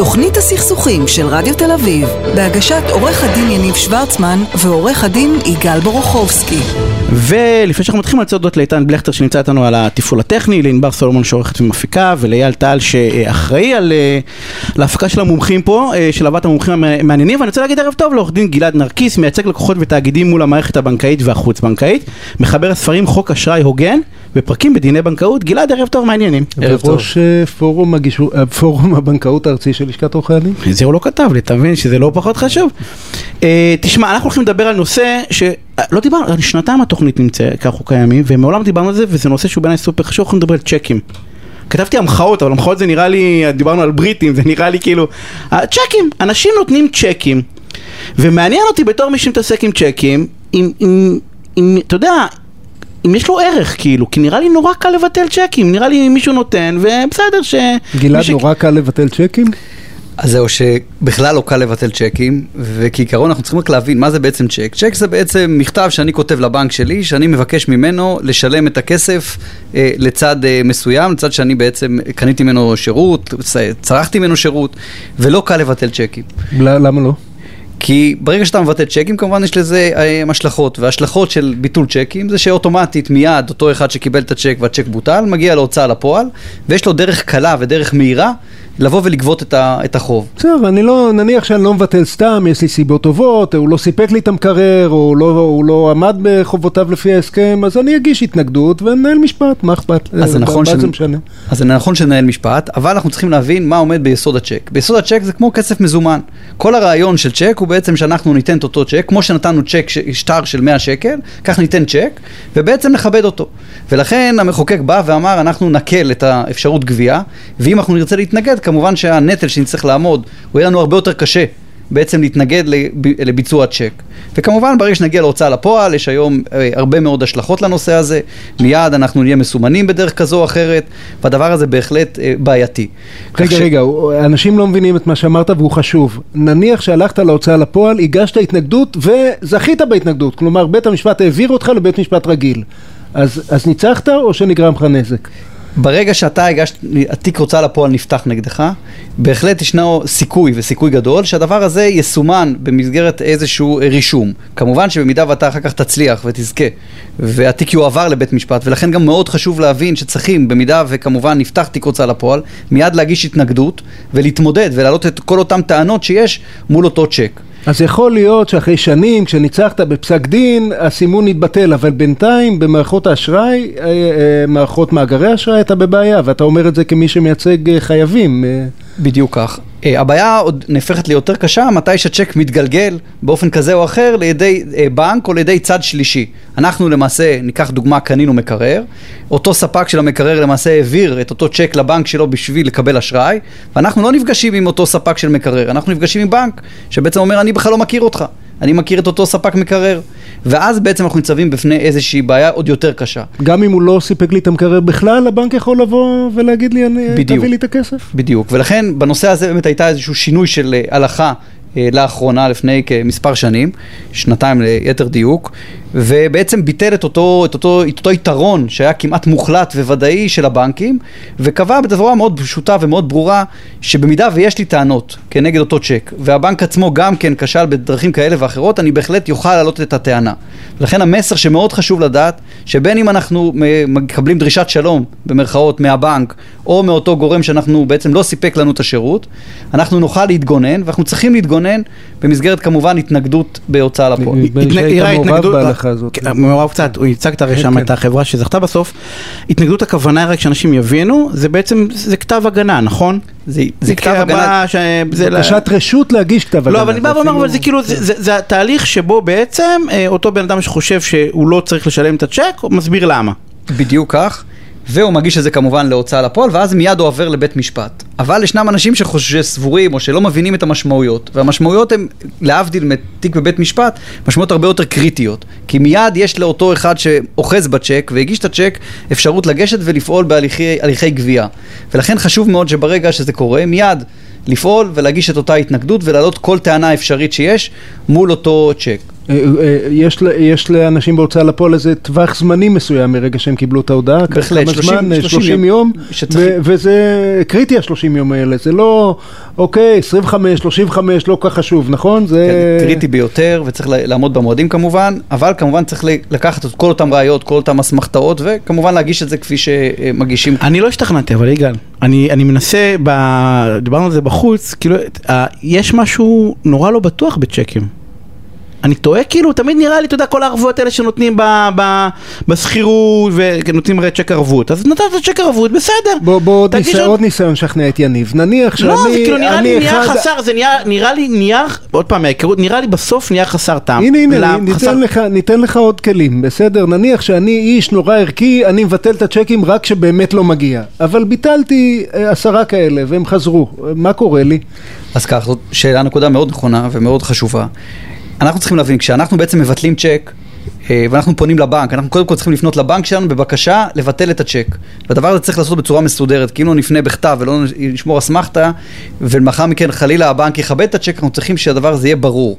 תוכנית הסכסוכים של רדיו תל אביב, בהגשת עורך הדין יניב שוורצמן ועורך הדין יגאל בורוכובסקי. ולפני שאנחנו מתחילים, אני רוצה להודות לאיתן בלכטר שנמצא איתנו על התפעול הטכני, לענבר סולומון שעורכת ומפיקה, ולאייל טל שאחראי על אה, להפקה של המומחים פה, אה, של הבאת המומחים המעניינים, ואני רוצה להגיד ערב טוב לעורך דין גלעד נרקיס, מייצג לקוחות ותאגידים מול המערכת הבנקאית והחוץ-בנקאית, מחבר הספרים חוק אשראי הוגן ופרקים בדיני בנקאות. גלעד, ערב טוב, מעניינים. וראש אה, פורום, הגישור, פורום הבנקאות הארצי של לשכת עורכי הדין. זה הוא לא כתב לי, אתה מבין שזה לא פחות חשוב. תשמע, אנחנו הולכים לדבר על נושא ש... לא דיברנו, שנתיים התוכנית נמצאת, ככה אנחנו קיימים, ומעולם דיברנו על זה, וזה נושא שהוא בעיניי סופר חשוב, אנחנו נדבר על צ'קים. כתבתי המחאות, אבל המחאות זה נראה לי, דיברנו על בריטים, זה נראה לי כאילו, צ'קים, אנשים נותנים צ'קים, ומעניין אותי בתור מי שמתעסק עם צ'קים, אם, אם, אם, אתה יודע, אם יש לו ערך כאילו, כי נראה לי נורא קל לבטל צ'קים, נראה לי מישהו נותן, ובסדר ש... גלעד, ש... נורא קל לבטל צ'קים? אז זהו, שבכלל לא קל לבטל צ'קים, וכעיקרון אנחנו צריכים רק להבין מה זה בעצם צ'ק. צ'ק זה בעצם מכתב שאני כותב לבנק שלי, שאני מבקש ממנו לשלם את הכסף אה, לצד אה, מסוים, לצד שאני בעצם קניתי ממנו שירות, צרכתי ממנו שירות, ולא קל לבטל צ'קים. למה לא? כי ברגע שאתה מבטל צ'קים, כמובן יש לזה אה, השלכות, וההשלכות של ביטול צ'קים זה שאוטומטית מיד אותו אחד שקיבל את הצ'ק והצ'ק בוטל, מגיע להוצאה לפועל, ויש לו דרך קלה ודרך מהירה לבוא ולגבות את, ה, את החוב. בסדר, אני לא, נניח שאני לא מבטל סתם, יש לי סיבות טובות, הוא לא סיפק לי את המקרר, או הוא לא, הוא לא עמד בחובותיו לפי ההסכם, אז אני אגיש התנגדות וננהל משפט, מה אכפת? אז נכון, ש... אז זה נכון שננהל משפט, אבל אנחנו צריכים להבין מה עומד ביסוד הצ'ק. ביסוד הצ'ק זה כמו כסף מזומן. כל הרעיון של צ'ק הוא בעצם שאנחנו ניתן את אותו צ'ק, כמו שנתנו צ'ק, שטר של 100 שקל, כך ניתן צ'ק, ובעצם נכבד אותו. ולכן המחוקק בא ואמר, אנחנו נקל את האפשרות גבייה, ואם אנחנו נרצה להתנגד, כמובן שהנטל שנצטרך לעמוד, הוא יהיה לנו הרבה יותר קשה בעצם להתנגד לביצוע צ'ק. וכמובן ברגע שנגיע להוצאה לפועל, יש היום אה, הרבה מאוד השלכות לנושא הזה, מיד אנחנו נהיה מסומנים בדרך כזו או אחרת, והדבר הזה בהחלט אה, בעייתי. רגע, ש... רגע, אנשים לא מבינים את מה שאמרת והוא חשוב. נניח שהלכת להוצאה לפועל, הגשת התנגדות וזכית בהתנגדות, כלומר בית המשפט העביר אותך לבית משפט רגיל. אז, אז ניצחת או שנגרם לך נזק? ברגע שאתה הגשת, התיק הוצאה לפועל נפתח נגדך, בהחלט ישנו סיכוי וסיכוי גדול שהדבר הזה יסומן במסגרת איזשהו רישום. כמובן שבמידה ואתה אחר כך תצליח ותזכה והתיק יועבר לבית משפט ולכן גם מאוד חשוב להבין שצריכים במידה וכמובן נפתח תיק הוצאה לפועל מיד להגיש התנגדות ולהתמודד ולהעלות את כל אותן טענות שיש מול אותו צ'ק. אז יכול להיות שאחרי שנים, כשניצחת בפסק דין, הסימון יתבטל, אבל בינתיים במערכות האשראי, אה, אה, מערכות מאגרי האשראי, אתה בבעיה, ואתה אומר את זה כמי שמייצג אה, חייבים. בדיוק כך. הבעיה עוד נהפכת ליותר קשה מתי שהצ'ק מתגלגל באופן כזה או אחר לידי בנק או לידי צד שלישי. אנחנו למעשה, ניקח דוגמה, קנינו מקרר, אותו ספק של המקרר למעשה העביר את אותו צ'ק לבנק שלו בשביל לקבל אשראי, ואנחנו לא נפגשים עם אותו ספק של מקרר, אנחנו נפגשים עם בנק שבעצם אומר אני בכלל לא מכיר אותך, אני מכיר את אותו ספק מקרר. ואז בעצם אנחנו ניצבים בפני איזושהי בעיה עוד יותר קשה. גם אם הוא לא סיפק לי את המקרר בכלל, הבנק יכול לבוא ולהגיד לי, אני, בדיוק, תביא לי את הכסף? בדיוק, ולכן בנושא הזה באמת הייתה איזשהו שינוי של אה, הלכה אה, לאחרונה, לפני כמספר שנים, שנתיים ליתר דיוק, ובעצם ביטל את אותו, את, אותו, את אותו יתרון שהיה כמעט מוחלט וודאי של הבנקים, וקבע בצורה מאוד פשוטה ומאוד ברורה, שבמידה ויש לי טענות כנגד אותו צ'ק, והבנק עצמו גם כן כשל בדרכים כאלה ואחרות, אני בהחלט יוכל להעלות את הטענה. לכן המסר שמאוד חשוב לדעת, שבין אם אנחנו מקבלים דרישת שלום, במרכאות, מהבנק, או מאותו גורם שאנחנו בעצם לא סיפק לנו את השירות, אנחנו נוכל להתגונן, ואנחנו צריכים להתגונן במסגרת כמובן התנגדות בהוצאה לפועל. מעורב קצת, הוא ייצג הרי שם כן. את החברה שזכתה בסוף. התנגדות הכוונה רק שאנשים יבינו, זה בעצם, זה כתב הגנה, נכון? זה כתב הגנה... בקשת רשות להגיש כתב הגנה. לא, אבל אני בא ואומר, אבל זה כאילו, זה התהליך שבו בעצם אה, אותו בן אדם שחושב שהוא לא צריך לשלם את הצ'ק, מסביר למה. בדיוק כך. והוא מגיש את זה כמובן להוצאה לפועל, ואז מיד הוא עובר לבית משפט. אבל ישנם אנשים שסבורים או שלא מבינים את המשמעויות, והמשמעויות הן, להבדיל מתיק בבית משפט, משמעויות הרבה יותר קריטיות. כי מיד יש לאותו אחד שאוחז בצ'ק והגיש את הצ'ק אפשרות לגשת ולפעול בהליכי גבייה. ולכן חשוב מאוד שברגע שזה קורה, מיד לפעול ולהגיש את אותה התנגדות ולהעלות כל טענה אפשרית שיש מול אותו צ'ק. אה, אה, יש, יש לאנשים בהוצאה לפועל איזה טווח זמני מסוים מרגע שהם קיבלו את ההודעה, בהחלט, כמה 30 זמן, אה, 30 30 יום, שצריך- ו- וזה קריטי השלושים יום האלה, זה לא, אוקיי, 25, 35, לא כל כך חשוב, נכון? זה... כן, קריטי ביותר, וצריך ל- לעמוד במועדים כמובן, אבל כמובן צריך לקחת את כל אותם ראיות, כל אותם אסמכתאות, וכמובן להגיש את זה כפי שמגישים. אני לא השתכנעתי, אבל יגאל, אני, אני מנסה, ב... דיברנו על זה בחוץ, כאילו, אה, יש משהו נורא לא בטוח בצ'קים. אני טועה כאילו, תמיד נראה לי, אתה יודע, כל הערבויות האלה שנותנים ב- ב- בשכירות, ונותנים הרי צ'ק ערבות, אז נתת צ'ק ערבות, בסדר. בוא, בוא עוד, ניסיון, עוד- עוד ניסיון לשכנע את יניב. נניח שאני... לא, זה כאילו נראה לי אני נהיה אחד- חסר, זה נהיה, נראה לי נהיה, עוד פעם, מההיכרות, נראה לי בסוף נהיה חסר טעם. הנה, הנה? חסר- ניתן לך, ניתן לך עוד כלים, בסדר? נניח שאני איש נורא ערכי, אני מבטל את הצ'קים רק שבאמת לא מגיע. אבל ביטלתי אה, עשרה כאלה והם חזרו. מה קורה לי? אז כך, זאת שאלה נקודה מאוד נכונה ומאוד חשובה. אנחנו צריכים להבין, כשאנחנו בעצם מבטלים צ'ק, אה, ואנחנו פונים לבנק, אנחנו קודם כל צריכים לפנות לבנק שלנו בבקשה לבטל את הצ'ק. והדבר הזה צריך לעשות בצורה מסודרת, כי אם לא נפנה בכתב ולא נשמור אסמכתה, ולאחר מכן חלילה הבנק יכבד את הצ'ק, אנחנו צריכים שהדבר הזה יהיה ברור.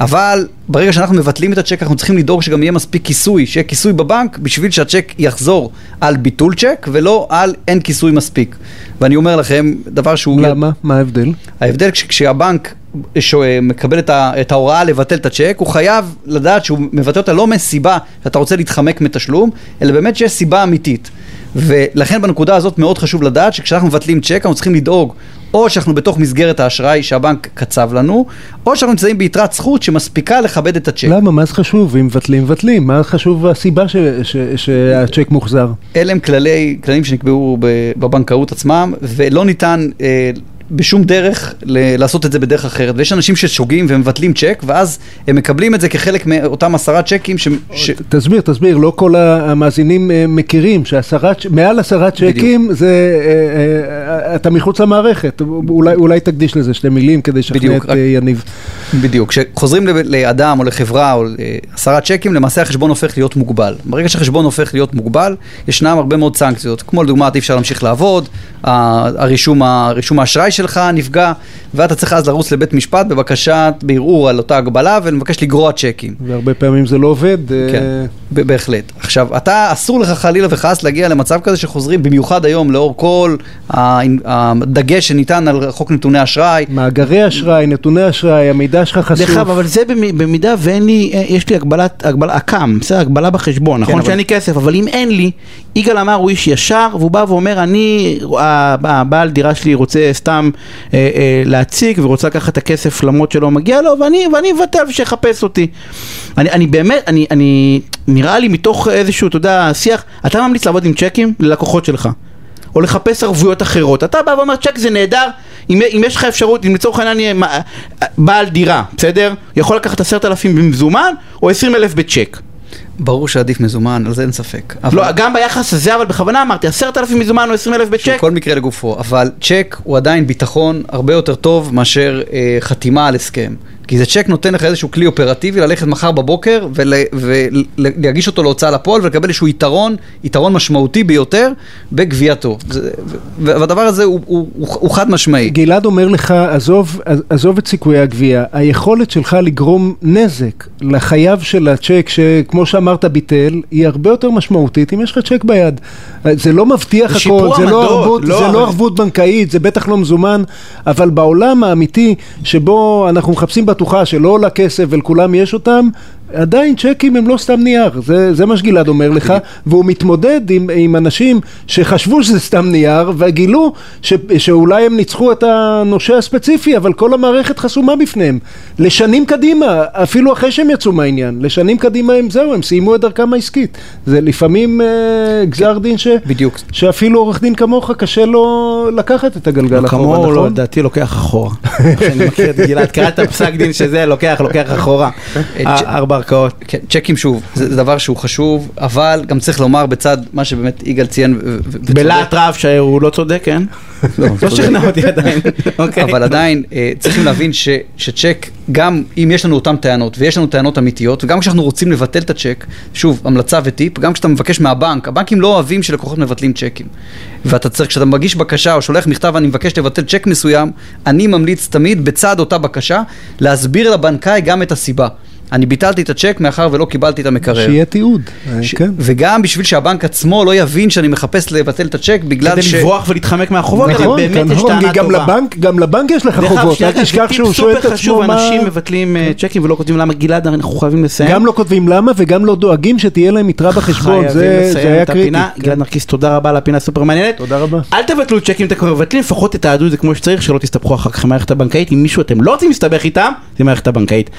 אבל ברגע שאנחנו מבטלים את הצ'ק, אנחנו צריכים לדאוג שגם יהיה מספיק כיסוי, שיהיה כיסוי בבנק, בשביל שהצ'ק יחזור על ביטול צ'ק, ולא על אין כיסוי מספיק. ואני אומר לכם, דבר שהוא... למה? מה ההבדל? ההבדל כש- כשהבנק ש- מקבל את, ה, את ההוראה לבטל את הצ'ק, הוא חייב לדעת שהוא מבטל אותה לא מסיבה שאתה רוצה להתחמק מתשלום, אלא באמת שיש סיבה אמיתית. ולכן בנקודה הזאת מאוד חשוב לדעת שכשאנחנו מבטלים צ'ק אנחנו צריכים לדאוג או שאנחנו בתוך מסגרת האשראי שהבנק קצב לנו, או שאנחנו נמצאים ביתרת זכות שמספיקה לכבד את הצ'ק. למה? מה זה חשוב? אם מבטלים, מבטלים. מה חשוב הסיבה ש- ש- שהצ'ק מוחזר? אלה הם כללי, כללים שנקבעו בבנקאות עצמם, ולא ניתן אה, בשום דרך ל- לעשות את זה בדרך אחרת. ויש אנשים ששוגים ומבטלים צ'ק, ואז הם מקבלים את זה כחלק מאותם עשרה צ'קים ש... ש... תסביר, תסביר, לא כל המאזינים אה, מכירים שעשרה, צ'- מעל עשרה צ'קים זה, אה, אה, אתה מחוץ למערכת, אולי, אולי תקדיש לזה שתי מילים כדי לשכנע את רק- יניב. בדיוק, כשחוזרים לאדם או לחברה או לעשרה צ'קים, למעשה החשבון הופך להיות מוגבל. ברגע שהחשבון הופך להיות מוגבל, ישנם הרבה מאוד סנקציות, כמו לדוגמה, אי אפשר להמשיך לעבוד, הרישום, ה- רישום האשראי שלך נפגע, ואתה צריך אז לרוץ לבית משפט בבקשת, בערעור על אותה הגבלה, ולבקש לגרוע צ'קים. והרבה פעמים זה לא עובד. אה, כן, ב- בהחלט. עכשיו, אתה, אסור לך חלילה וחס להגיע למצב כזה שחוזרים, במיוחד היום, לאור כל הדגש שניתן על חוק נתוני אשראי, מאגרי אשראי, נתוני אשראי, המידע שלך חשוף. דרך אגב, אבל זה במ- במידה ואין לי, אה, יש לי הגבלת, הגבלה, אק"מ, בסדר, הגבלה בחשבון, נכון אבל- שאין לי כסף, אבל אם אין לי, יגאל אמר הוא איש ישר, והוא בא ואומר, אני, הבעל דירה שלי רוצה סתם אה, אה, להציג, ורוצה לקחת את הכסף למרות שלא מגיע לו, ואני, אבטל ושיחפש אותי. אני, אני באמת, אני, אני, נראה לי מתוך איזשהו, אתה יודע, שיח, אתה ממליץ לעבוד עם צ'קים ללקוחות שלך. או לחפש ערבויות אחרות. אתה בא ואומר צ'ק זה נהדר, אם, אם יש לך אפשרות, אם לצורך העניין יהיה בעל דירה, בסדר? יכול לקחת עשרת אלפים במזומן, או עשרים אלף בצ'ק. ברור שעדיף מזומן, על זה אין ספק. אבל- לא, גם ביחס הזה, אבל בכוונה אמרתי, עשרת אלפים מזומן או עשרים אלף בצ'ק. כל מקרה לגופו, אבל צ'ק הוא עדיין ביטחון הרבה יותר טוב מאשר אה, חתימה על הסכם. כי זה צ'ק נותן לך איזשהו כלי אופרטיבי ללכת מחר בבוקר ולהגיש אותו להוצאה לפועל ולקבל איזשהו יתרון, יתרון משמעותי ביותר בגבייתו. והדבר הזה הוא, הוא, הוא, הוא חד משמעי. גלעד אומר לך, עזוב, עזוב את סיכויי הגבייה, היכולת שלך לגרום נזק לחייב של הצ'ק, שכמו שאמרת ביטל, היא הרבה יותר משמעותית אם יש לך צ'ק ביד. זה לא מבטיח זה הכל, זה לא, ערבות, לא, זה אבל- לא ערבות בנקאית, זה בטח לא מזומן, אבל בעולם האמיתי שבו אנחנו מחפשים בטוחה שלא עולה כסף ולכולם יש אותם, עדיין צ'קים הם לא סתם נייר, זה, זה מה שגלעד אומר לך, והוא מתמודד עם, עם אנשים שחשבו שזה סתם נייר, וגילו ש, שאולי הם ניצחו את הנושה הספציפי, אבל כל המערכת חסומה בפניהם. לשנים קדימה, אפילו אחרי שהם יצאו מהעניין, לשנים קדימה הם זהו, הם סיימו את דרכם העסקית. זה לפעמים אה, גזר דין ש, בדיוק. שאפילו עורך דין כמוך קשה לו לקחת את הגלגל אחורה, כמוהו, לא, נכון? לדעתי לוקח אחורה. אני מכיר את גלעד, קראת פסק דין שזה לוקח, לוקח אחורה. אה, ארבע ערכאות. כן, צ'קים שוב, זה, זה דבר שהוא חשוב, אבל גם צריך לומר בצד מה שבאמת יגאל ציין. בלהט רב שהוא לא צודק, כן? לא שכנע אותי עדיין. אוקיי. אבל עדיין אה, צריכים להבין ש, שצ'ק, גם אם יש לנו אותן טענות, ויש לנו טענות אמיתיות, וגם כשאנחנו רוצים לבטל את הצ'ק, שוב, המלצה וטיפ, גם כשאתה מבקש מהבנק, הבנקים לא אוהבים שלקוחות מבטלים צ'קים. ואתה צריך, כשאתה מגיש בקשה או שולח מכתב, אני מבקש לבטל צ'ק מסוים, אני ממליץ תמיד, בצד אותה בקשה, להסביר לבנקאי גם את הסיבה. אני ביטלתי את הצ'ק מאחר ולא קיבלתי את המקרר. שיהיה תיעוד, אה, ש- כן. וגם בשביל שהבנק עצמו לא יבין שאני מחפש לבטל את הצ'ק בגלל כדי ש... לברוח ולהתחמק מהחובות, נכון, באמת כן, יש נכון, טענה גם טובה. לבנק, גם לבנק יש לך חובות, אל תשכח שהוא שואל את סופר חשוב, עצמו מה... אנשים מבטלים אה, צ'קים ולא כותבים למה גלעד, אנחנו חייבים לסיים. גם לא כותבים למה וגם לא דואגים שתהיה להם יתרה בחשבון, זה זה היה קריטי. הפינה. כן. גלעד נרקיס, תודה רבה על הפינה הסופר מעניינת. תודה רבה. אל תבטלו צ'קים, אתם כבר מבטלים, לפחות תתעדו את זה כמו שצריך, שלא תסתבכו אחר כך עם המערכת הבנקאית. אם מישהו אתם לא רוצים להסתבך איתם, זה מערכת הבנקאית.